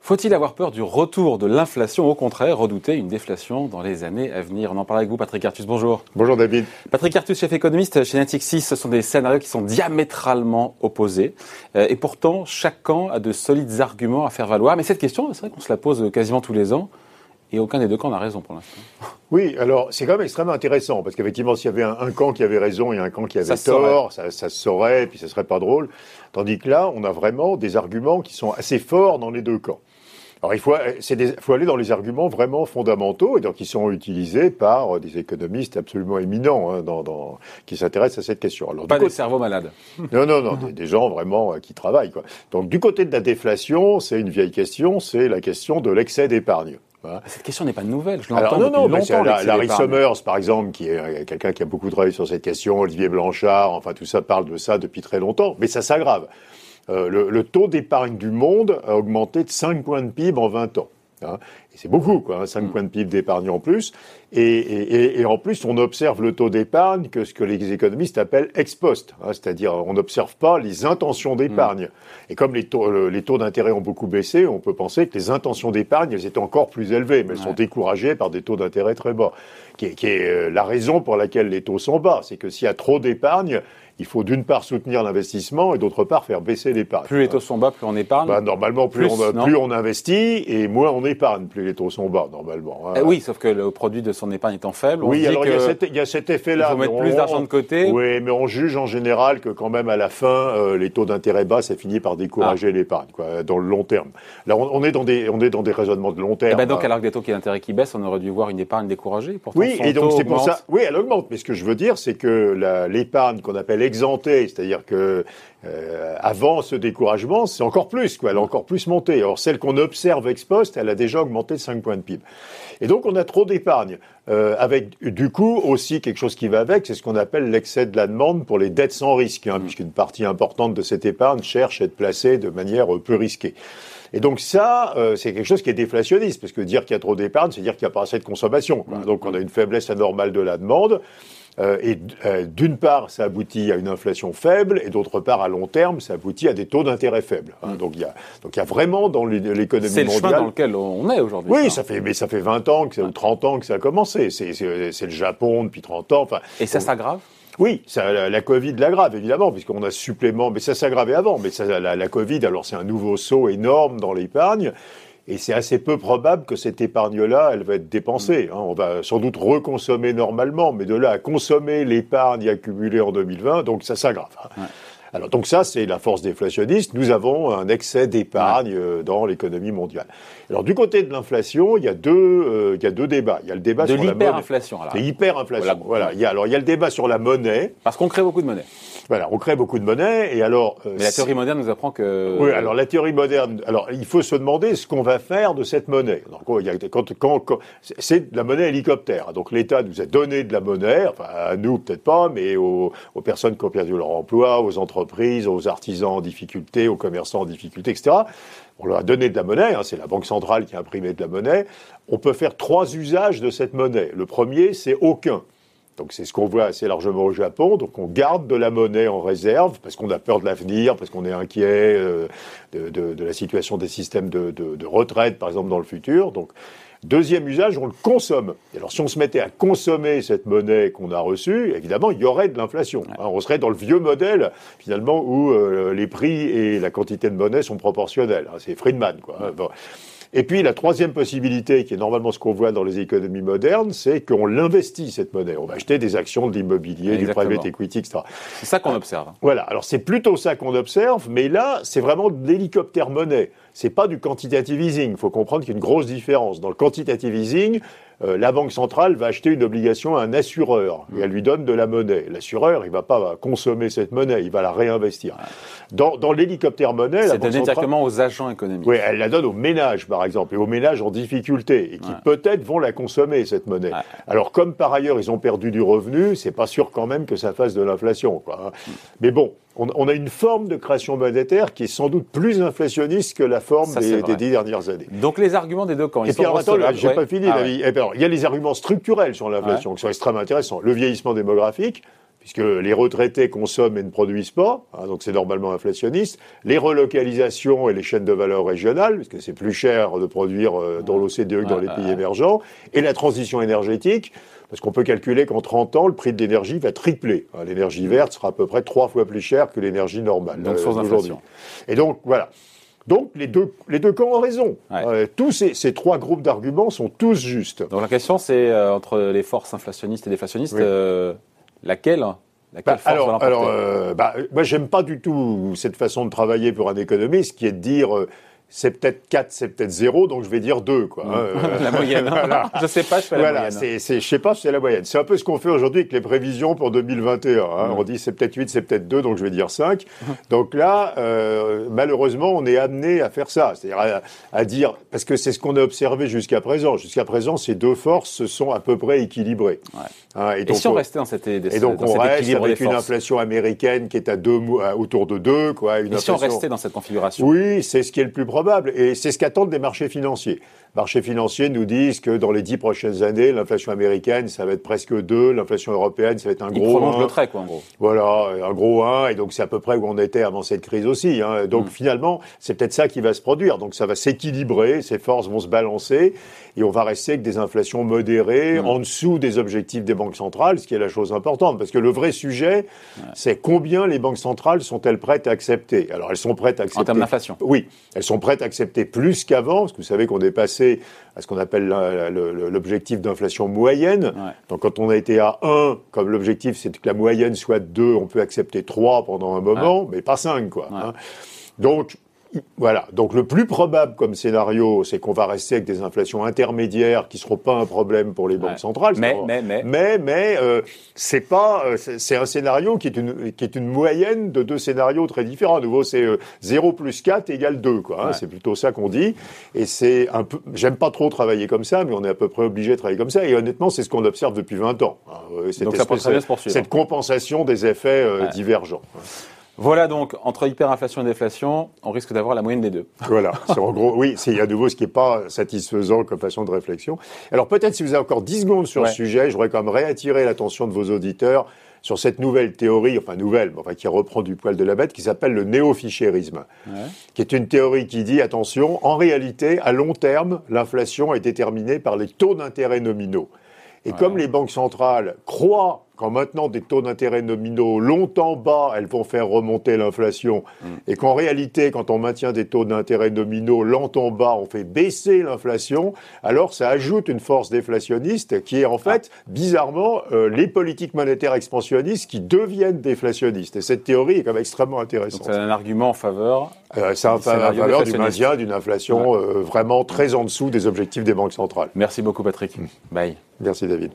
Faut-il avoir peur du retour de l'inflation Au contraire, redouter une déflation dans les années à venir On en parle avec vous, Patrick Artus. Bonjour. Bonjour, David. Patrick Artus, chef économiste chez Natixis. Ce sont des scénarios qui sont diamétralement opposés. Euh, et pourtant, chaque camp a de solides arguments à faire valoir. Mais cette question, c'est vrai qu'on se la pose quasiment tous les ans. Et aucun des deux camps n'a raison pour l'instant. Oui, alors c'est quand même extrêmement intéressant, parce qu'effectivement, s'il y avait un, camp qui avait raison et un camp qui avait tort, ça, ça, se saurait, et puis ça serait pas drôle. Tandis que là, on a vraiment des arguments qui sont assez forts dans les deux camps. Alors il faut, faut aller dans les arguments vraiment fondamentaux et donc qui sont utilisés par des économistes absolument éminents hein, dans, dans, qui s'intéressent à cette question. Alors, Pas des cerveaux malades. Non, non, non, des, gens vraiment euh, qui travaillent. Quoi. Donc du côté de la déflation, c'est une vieille question, c'est la question de l'excès d'épargne. Cette question n'est pas nouvelle, je l'entends non, non, longtemps. Larry Summers, par exemple, qui est euh, quelqu'un qui a beaucoup travaillé sur cette question, Olivier Blanchard, enfin tout ça parle de ça depuis très longtemps, mais ça s'aggrave. Euh, le, taux d'épargne du monde a augmenté de 5 points de PIB en 20 ans. Hein. Et c'est beaucoup, quoi, 5 hein, mm. points de PIB d'épargne en plus. Et, en plus, on observe le taux d'épargne que ce que les économistes appellent ex post, hein, c'est-à-dire on n'observe pas les intentions d'épargne. Mm. Et comme les taux, les taux d'intérêt ont beaucoup baissé, on peut penser que les intentions d'épargne, elles étaient encore plus élevées, mais elles sont découragées par des taux d'intérêt très bas, qui est, qui est euh, la raison pour laquelle les taux sont bas. C'est que s'il y a trop d'épargne, il faut d'une part soutenir l'investissement et d'autre part faire baisser l'épargne. Plus les taux sont bas, plus on épargne. Bah, normalement, plus, on, plus, on, investit et moins on épargne, plus les taux sont bas, normalement. Hein. Eh oui, sauf que le produit de son épargne étant faible, oui, alors il y, a cet effet-là. Il faut mettre plus d'argent de côté. Oui, mais on juge en général que quand même à la fin, euh, les taux d'intérêt bas, ça finit par décourager ah. l'épargne, quoi, dans le long terme. Là, on, est dans des, on est dans des raisonnements de long terme. Et eh ben donc, alors que des taux qui d'intérêt qui baissent, on aurait dû voir une épargne découragée. Pourtant, oui, et donc c'est pour ça. Oui, elle augmente. Mais ce que je veux dire, c'est que l'épargne qu'on appelle exemptée, c'est-à-dire que euh, avant ce découragement, c'est encore plus, quoi. Elle a encore plus monté. Or, celle qu'on observe ex post, elle a déjà augmenté de 5 points de PIB. Et donc, on a trop d'épargne. Euh, avec, du coup, aussi quelque chose qui va avec, c'est ce qu'on appelle l'excès de la demande pour les dettes sans risque, hein, puisqu'une partie importante de cette épargne cherche à être placée de manière peu risquée. Et donc ça, euh, c'est quelque chose qui est déflationniste, parce que dire qu'il y a trop d'épargne, c'est dire qu'il n'y a pas assez de consommation. Donc on a une faiblesse anormale de la demande. Euh, et euh, d'une part, ça aboutit à une inflation faible, et d'autre part, à long terme, ça aboutit à des taux d'intérêt faibles. Hein. Mm. Donc il y a, donc il y a vraiment dans l'économie mondiale. C'est le chemin dans lequel on est aujourd'hui. Oui, ça fait, mais ça fait 20 ans que ça, ou 30 ans que ça a commencé. C'est le Japon depuis 30 ans. Enfin, et ça s'aggrave? Oui, ça, la, la, Covid l'aggrave évidemment, puisqu'on a supplément, mais ça s'aggravait avant. Mais ça, la, la Covid, alors c'est un nouveau saut énorme dans l'épargne. Et c'est assez peu probable que cette épargne-là, elle va être dépensée. Hein. On va sans doute reconsommer normalement, mais de là à consommer l'épargne accumulée en 2020, donc ça s'aggrave. Hein. Alors donc ça, c'est la force déflationniste. Nous avons un excès d'épargne euh, dans l'économie mondiale. Alors du côté de l'inflation, il y a deux, euh, il y a deux débats. Il y a le débat de sur la l'hyperinflation. L'hyperinflation. Voilà. Il y a alors il y a le débat sur la monnaie. Parce qu'on crée beaucoup de monnaie. Voilà, on crée beaucoup de monnaie et alors. Euh, Mais la théorie moderne nous apprend que. Oui, alors la théorie moderne. Alors il faut se demander ce qu'on va faire de cette monnaie. Donc il y a, quand, quand, quand c'est de la monnaie hélicoptère. Donc l'État nous a donné de la monnaie, enfin à nous peut-être pas, mais aux, aux personnes qui ont perdu leur emploi, aux entreprises, aux artisans en difficulté, aux commerçants en difficulté, etc. On leur a donné de la monnaie, hein, c'est la Banque centrale qui a imprimé de la monnaie. On peut faire trois usages de cette monnaie. Le premier, c'est aucun. Donc c'est ce qu'on voit assez largement au Japon. Donc on garde de la monnaie en réserve parce qu'on a peur de l'avenir, parce qu'on est inquiet euh, de, la situation des systèmes de, de, retraite, par exemple, dans le futur. Donc Deuxième usage, on le consomme. Et alors si on se mettait à consommer cette monnaie qu'on a reçue, évidemment, il y aurait de l'inflation. Hein, on serait dans le vieux modèle, finalement, où euh, les prix et la quantité de monnaie sont proportionnels. Hein, c'est Friedman, quoi. Et puis la troisième possibilité, qui est normalement ce qu'on voit dans les économies modernes, c'est qu'on l'investit, cette monnaie. On va acheter des actions de l'immobilier, du private equity, etc. C'est ça qu'on observe. Voilà, alors c'est plutôt ça qu'on observe, mais là, c'est vraiment de l'hélicoptère monnaie. C'est pas du quantitative easing. Il faut comprendre qu'il y a une grosse différence. Dans le quantitative easing, euh, la banque centrale va acheter une obligation à un assureur et elle lui donne de la monnaie. L'assureur, il va pas consommer cette monnaie, il va la réinvestir. Dans, dans l'hélicoptère monnaie, c'est donné directement aux agents économiques. Oui, elle la donne aux ménages, par exemple, et aux ménages en difficulté et qui peut-être vont la consommer cette monnaie. Alors comme par ailleurs ils ont perdu du revenu, c'est pas sûr quand même que ça fasse de l'inflation. Hein. Mais bon, on, a une forme de création monétaire qui est sans doute plus inflationniste que la forme des, dix dernières années. Donc les arguments des deux camps. Ils et puis alors attends, j'ai pas fini. Ah il y a les arguments structurels sur l'inflation qui sont extrêmement intéressants. Le vieillissement démographique, puisque les retraités consomment et ne produisent pas, hein, donc c'est normalement inflationniste, les relocalisations et les chaînes de valeur régionales, puisque c'est plus cher de produire euh, dans l'OCDE que dans les pays émergents, et la transition énergétique, parce qu'on peut calculer qu'en 30 ans, le prix de l'énergie va tripler. Hein, l'énergie verte sera à peu près trois fois plus chère que l'énergie normale. Donc sans aujourd'hui. Et donc, voilà. Donc les deux, les deux camps ont raison. Euh, tous ces, ces, trois groupes d'arguments sont tous justes. Donc la question c'est euh, entre les forces inflationnistes et déflationnistes, euh, laquelle bah, alors, alors bah, moi j'aime pas du tout cette façon de travailler pour un économiste qui est de dire c'est peut-être 4, c'est peut-être 0, donc je vais dire 2. Quoi, hein, euh, la moyenne. Hein. Je sais pas, je fais la voilà, moyenne. C'est, je sais pas, c'est la moyenne. C'est un peu ce qu'on fait aujourd'hui avec les prévisions pour 2021. Hein. On dit c'est peut-être 8, c'est peut-être 2, donc je vais dire 5. donc là, euh, malheureusement, on est amené à faire ça. C'est-à-dire à, dire, parce que c'est ce qu'on a observé jusqu'à présent. Jusqu'à présent, ces deux forces se sont à peu près équilibrées. Ouais. Hein, et, donc, et, si on restait dans cette Et donc on reste avec une inflation américaine qui est à deux, autour de 2. Quoi, une et si on restait dans cette configuration Oui, c'est ce qui est le plus probable. Et c'est ce qu'attendent des marchés financiers marchés financiers nous disent que dans les dix prochaines années, l'inflation américaine, ça va être presque 2, l'inflation européenne, ça va être un gros 1. le trait, quoi, en gros. Voilà, un gros 1, et donc c'est à peu près où on était avant cette crise aussi. Hein. Donc mm. finalement, c'est peut-être ça qui va se produire. Donc ça va s'équilibrer, ces forces vont se balancer, et on va rester avec des inflations modérées, mm. en dessous des objectifs des banques centrales, ce qui est la chose importante. Parce que le vrai sujet, c'est combien les banques centrales sont-elles prêtes à accepter? Alors elles sont prêtes à accepter... En termes d'inflation Oui, elles sont prêtes à accepter plus qu'avant, parce que vous savez qu'on est passé à ce qu'on appelle l'objectif d'inflation moyenne. Donc quand on a été à 1, comme l'objectif c'est que la moyenne soit 2, on peut accepter 3 pendant un moment, mais pas 5 quoi. Hein. Donc voilà. Donc le plus probable comme scénario, c'est qu'on va rester avec des inflations intermédiaires qui seront pas un problème pour les banques centrales. Mais mais mais mais mais euh, c'est pas euh, c'est un scénario qui est une qui est une moyenne de deux scénarios très différents. À nouveau, c'est 0 euh, plus 4 égale 2 quoi. Hein, C'est plutôt ça qu'on dit. Et c'est un peu j'aime pas trop travailler comme ça, mais on est à peu près obligé de travailler comme ça. Et honnêtement, c'est ce qu'on observe depuis 20 ans. Hein, Donc ça peut très bien se poursuivre. Cette compensation des effets divergents. Voilà donc, entre hyperinflation et déflation, on risque d'avoir la moyenne des deux. Voilà, en gros, oui, c'est à nouveau ce qui n'est pas satisfaisant comme façon de réflexion. Alors peut-être si vous avez encore 10 secondes sur le sujet, je voudrais quand même réattirer l'attention de vos auditeurs sur cette nouvelle théorie, enfin nouvelle, enfin qui reprend du poil de la bête, qui s'appelle le néo-fichérisme, qui est une théorie qui dit, attention, en réalité, à long terme, l'inflation est déterminée par les taux d'intérêt nominaux. Et comme les banques centrales croient quand maintenant des taux d'intérêt nominaux longtemps bas, elles vont faire remonter l'inflation, mm. et qu'en réalité, quand on maintient des taux d'intérêt nominaux longtemps bas, on fait baisser l'inflation, alors ça ajoute une force déflationniste qui est en fait, ah. bizarrement, euh, les politiques monétaires expansionnistes qui deviennent déflationnistes. Et cette théorie est quand même extrêmement intéressante. C'est un argument en faveur. Euh, c'est en faveur du maintien d'une inflation euh, vraiment très en dessous des objectifs des banques centrales. Merci beaucoup, Patrick. Mm. Bye. Merci, David.